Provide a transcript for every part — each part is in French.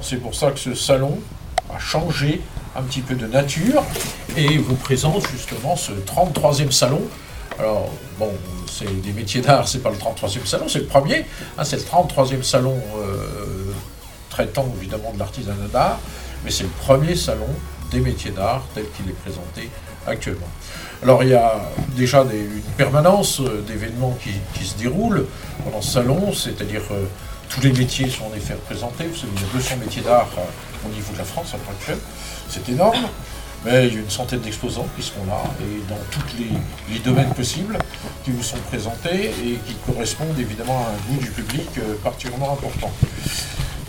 C'est pour ça que ce salon a changé un petit peu de nature et vous présente justement ce 33e salon. Alors, bon, c'est des métiers d'art, c'est pas le 33e salon, c'est le premier. Hein, c'est le 33e salon euh, traitant évidemment de l'artisanat d'art, mais c'est le premier salon des métiers d'art tel qu'il est présenté actuellement. Alors il y a déjà une permanence euh, d'événements qui, se déroulent pendant ce salon, c'est-à-dire euh, tous les métiers sont en effet représentés. Vous savez, il y a 200 métiers d'art au niveau de la France à l'heure actuelle. C'est énorme. Mais il y a une centaine d'exposants qui seront là et dans tous les, domaines possibles qui vous sont présentés et qui correspondent évidemment à un goût du public euh, particulièrement important.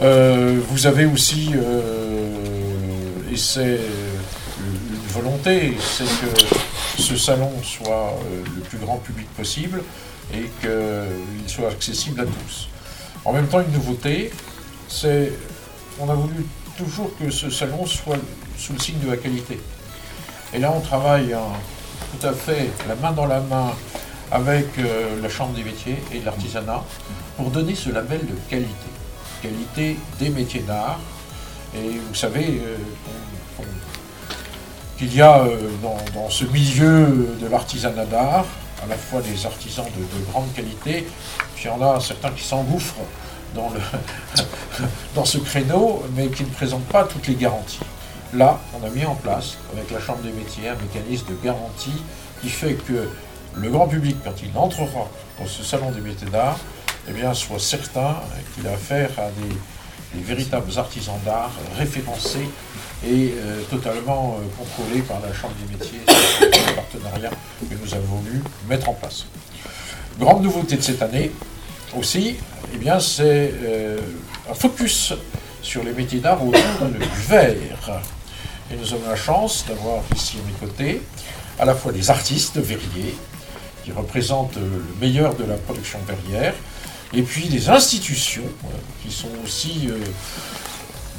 Euh, vous avez aussi, euh, et c'est une volonté, c'est que ce salon soit le plus grand public possible et qu'il soit accessible à tous. En même temps, une nouveauté, c'est on a voulu toujours que ce salon soit sous le signe de la qualité. Et là, on travaille tout à fait la main dans la main avec euh, la Chambre des métiers et l'artisanat pour donner ce label de qualité. Qualité des métiers d'art. Et vous savez euh, qu'il y a euh, dans, ce milieu de l'artisanat d'art à la fois des artisans de, de grande qualité, puis il y en a certains qui s'engouffrent dans ce créneau, mais qui ne présentent pas toutes les garanties. Là, on a mis en place, avec la Chambre des métiers, un mécanisme de garantie qui fait que le grand public, quand il entrera dans ce salon des métiers d'art, eh bien, soit certain qu'il a affaire à des, véritables artisans d'art référencés et euh, totalement euh, contrôlés par la Chambre des métiers, un partenariat que nous avons voulu mettre en place. Grande nouveauté de cette année aussi, eh bien, c'est euh, un focus sur les métiers d'art autour du verre. Et nous avons la chance d'avoir ici à mes côtés à la fois des artistes verriers qui représentent le meilleur de la production verrière, et puis des institutions euh, qui sont aussi euh,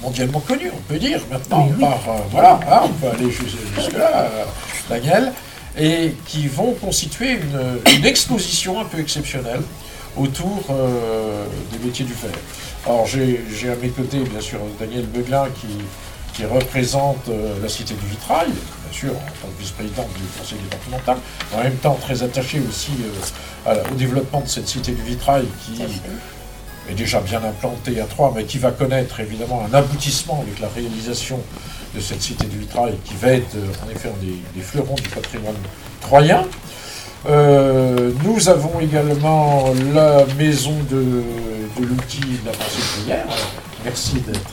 mondialement connues, on peut dire maintenant, par, euh, voilà, hein, on peut aller jusque-là, Daniel, et qui vont constituer une, exposition un peu exceptionnelle autour des métiers du verre. Alors j'ai à mes côtés, bien sûr, Daniel Beuglin qui qui représente euh, la Cité du Vitrail, bien sûr, en tant que vice-président du conseil départemental, en même temps très attaché aussi euh, au développement de cette Cité du Vitrail qui est déjà bien implantée à Troyes, mais qui va connaître évidemment un aboutissement avec la réalisation de cette Cité du Vitrail, qui va être euh, en effet un des, fleurons du patrimoine troyen. nous avons également la maison de, l'outil de la pensée prière. Merci d'être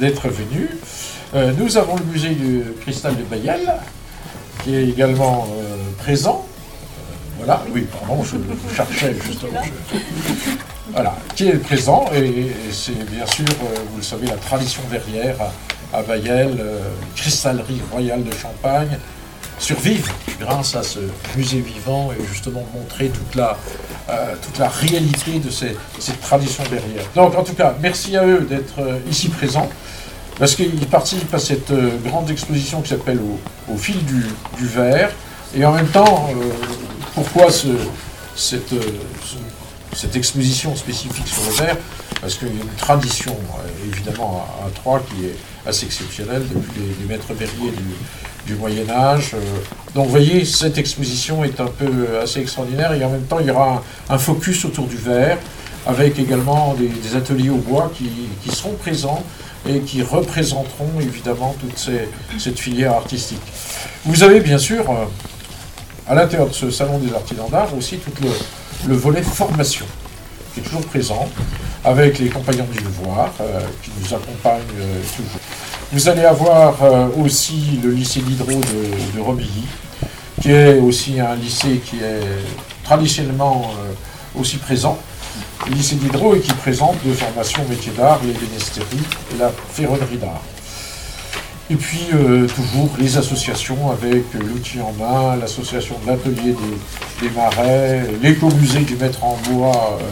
d'être venu. Euh, nous avons le musée du cristal de Bayel, qui est également euh, présent. Euh, voilà, oui, pardon, je, cherchais justement. voilà, qui est présent, et, c'est bien sûr, vous le savez, la tradition verrière à, Bayel, cristallerie royale de Champagne, survivre grâce à ce musée vivant et justement montrer toute la, toute la réalité de cette tradition verrière. Donc en tout cas, merci à eux d'être ici présents. Parce qu'il participe à cette euh, grande exposition qui s'appelle au, fil du, verre. Et en même temps, euh, pourquoi ce, cette, euh, cette, exposition spécifique sur le verre? Parce qu'il y a une tradition, évidemment, à, Troyes qui est assez exceptionnelle depuis les, maîtres verriers du, Moyen Âge. donc vous voyez, cette exposition est un peu assez extraordinaire et en même temps, il y aura un, focus autour du verre avec également des, ateliers au bois qui, seront présents et qui représenteront évidemment toute cette filière artistique. Vous avez bien sûr, euh, à l'intérieur de ce salon des artisans d'art, aussi tout le, volet formation, qui est toujours présent, avec les compagnons du devoir, euh, qui nous accompagnent euh, toujours. Vous allez avoir aussi le lycée d'Hydro de, Robilly, qui est aussi un lycée qui est traditionnellement aussi présent le lycée d'Hydro et qui présente deux formations métiers d'art, l'ébénisterie et la ferronnerie d'art. Et puis euh, toujours les associations avec l'outil en main, l'association de l'atelier des, marais, l'écomusée du maître en bois euh,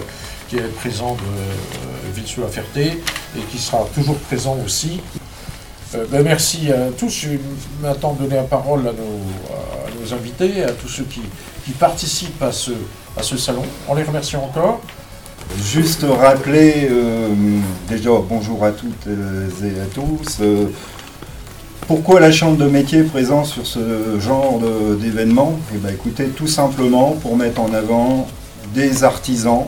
qui est présent de euh, Ville-sur-la-Ferté et qui sera toujours présent aussi. Ben, merci à tous. Je vais maintenant donner la parole à nos, invités, à tous ceux qui, participent à ce, salon. On les remercie encore. Juste rappeler, euh, déjà bonjour à toutes et à tous, euh, pourquoi la Chambre de métier présente sur ce genre d'événement? Eh bien écoutez, tout simplement pour mettre en avant des artisans,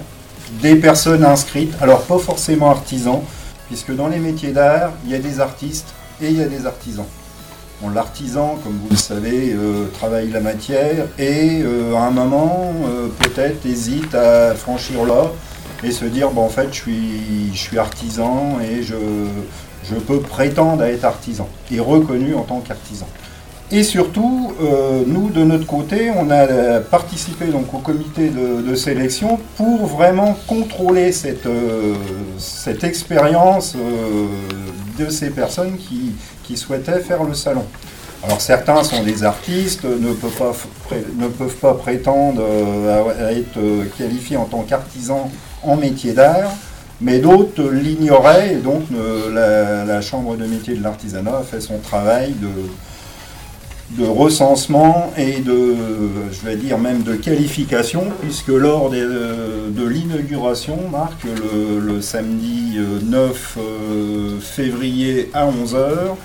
des personnes inscrites, alors pas forcément artisans, puisque dans les métiers d'art, il y a des artistes et il y a des artisans. L'artisan, comme vous le savez, euh, travaille la matière et euh, à un moment, euh, peut-être hésite à franchir là et se dire, bon, en fait, je suis, artisan et je, peux prétendre à être artisan et reconnu en tant qu'artisan. Et surtout, nous, de notre côté, on a participé donc au comité de, sélection pour vraiment contrôler cette expérience de ces personnes qui, qui souhaitaient faire le salon. Alors certains sont des artistes, ne peuvent pas, ne peuvent pas prétendre euh, à être qualifiés en tant qu'artisans en métier d'art, mais d'autres l'ignoraient et donc la, Chambre de métier de l'artisanat fait son travail de, de recensement et de, je vais dire même de qualification, puisque lors de l'inauguration, Marc, le, samedi 9 euh, février à 11h,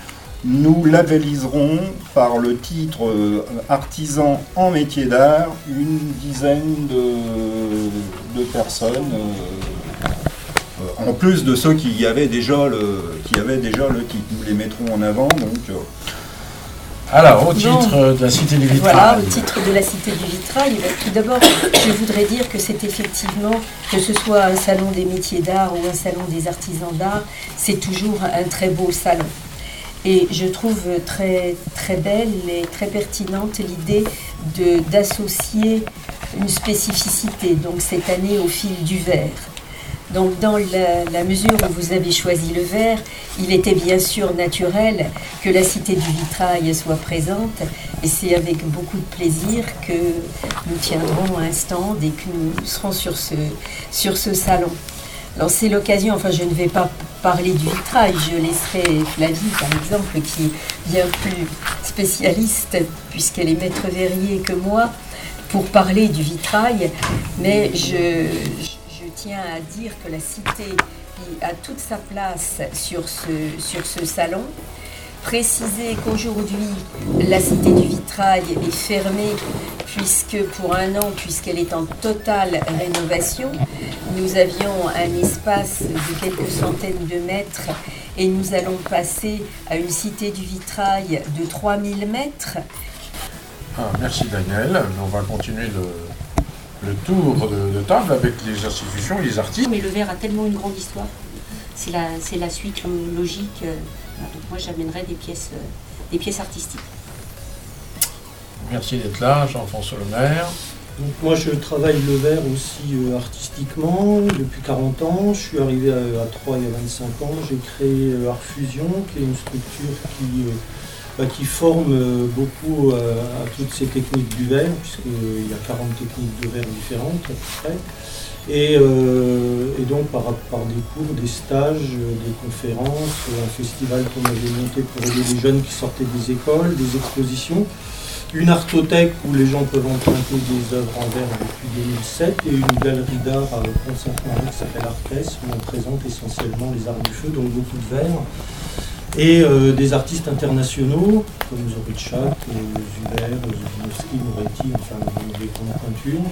nous labelliserons par le titre euh, artisan en métier d'art une dizaine de, personnes, euh, euh, en plus de ceux qui avaient, déjà le, qui avaient déjà le titre. Nous les mettrons en avant. Donc, alors, au titre de la Cité du Vitrail. Voilà, au titre de la Cité du Vitrail, tout d'abord, je voudrais dire que c'est effectivement, que ce soit un salon des métiers d'art ou un salon des artisans d'art, c'est toujours un très beau salon. Et je trouve très, très belle et très pertinente l'idée d'associer une spécificité, donc cette année au fil du verre. Donc dans la, mesure où vous avez choisi le verre, il était bien sûr naturel que la Cité du Vitrail soit présente et c'est avec beaucoup de plaisir que nous tiendrons un stand et que nous serons sur ce, sur ce salon. Alors c'est l'occasion, enfin je ne vais pas parler du vitrail, je laisserai Flavie par exemple qui est bien plus spécialiste puisqu'elle est maître verrier que moi pour parler du vitrail, mais je, je, à dire que la cité a toute sa place sur ce, sur ce salon préciser qu'aujourd'hui, la Cité du Vitrail est fermée puisque pour un an, puisqu'elle est en totale rénovation, nous avions un espace de quelques centaines de mètres et nous allons passer à une Cité du Vitrail de 3000 mètres. Ah, merci Daniel. On va continuer le, tour de, table avec les institutions et les artistes. Mais le verre a tellement une grande histoire. C'est la, la suite logique. Euh, donc moi j'amènerais des pièces, euh, des pièces artistiques. Merci d'être là, Jean-François Lemaire. Donc moi je travaille le verre aussi euh, artistiquement depuis 40 ans. Je suis arrivé à, 3 il y a 25 ans. J'ai créé euh, Art Fusion, qui est une structure qui, qui forme beaucoup à toutes ces techniques du verre, puisqu'il y a 40 techniques de verre différentes à peu près. Euh, et, donc par, des cours, des stages, des conférences, un festival qu'on avait monté pour aider les jeunes qui sortaient des écoles, des expositions, une artothèque où les gens peuvent emprunter des œuvres en verre depuis 2007 et une galerie d'art à qui s'appelle Artes où on présente essentiellement les arts du feu, donc beaucoup de verre. Et euh, des artistes internationaux comme Zoritchak, Zuber, Zubinovski, Moretti, enfin des grandes peintures.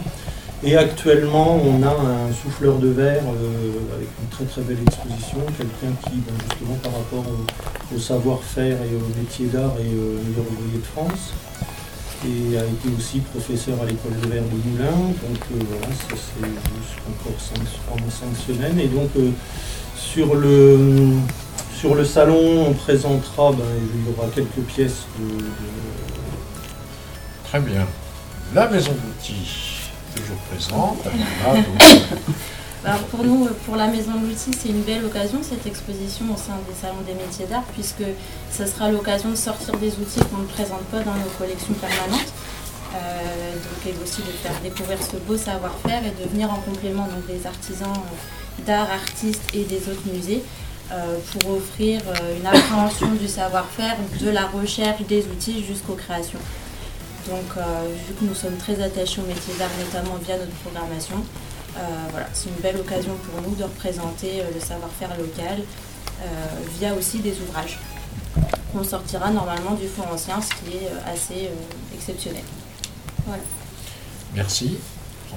Et actuellement, on a un souffleur de verre euh, avec une très très belle exposition, quelqu'un qui, ben, justement, par rapport au, savoir-faire et au métier d'art est euh, meilleur ouvrier de France et a été aussi professeur à l'école de verre de Moulins. Donc euh, voilà, ça c'est juste encore cinq, pendant cinq semaines. Et donc sur, le, sur le salon, on présentera, ben, il y aura quelques pièces de... Très bien. La maison d'outils toujours présente. Alors pour nous, pour la Maison de l'Outil, c'est une belle occasion cette exposition au sein des salons des métiers d'art, puisque ce sera l'occasion de sortir des outils qu'on ne présente pas dans nos collections permanentes. Euh, donc, et aussi de faire découvrir ce beau savoir-faire et de venir en complément donc, des artisans d'art, artistes et des autres musées pour offrir euh, une appréhension du savoir-faire, de la recherche des outils jusqu'aux créations. Donc, euh, vu que nous sommes très attachés au métier d'art, notamment via notre programmation, Euh, voilà, c'est une belle occasion pour nous de représenter le savoir-faire local via aussi des ouvrages qu'on sortira normalement du fonds ancien, ce qui est assez exceptionnel. Voilà. Merci.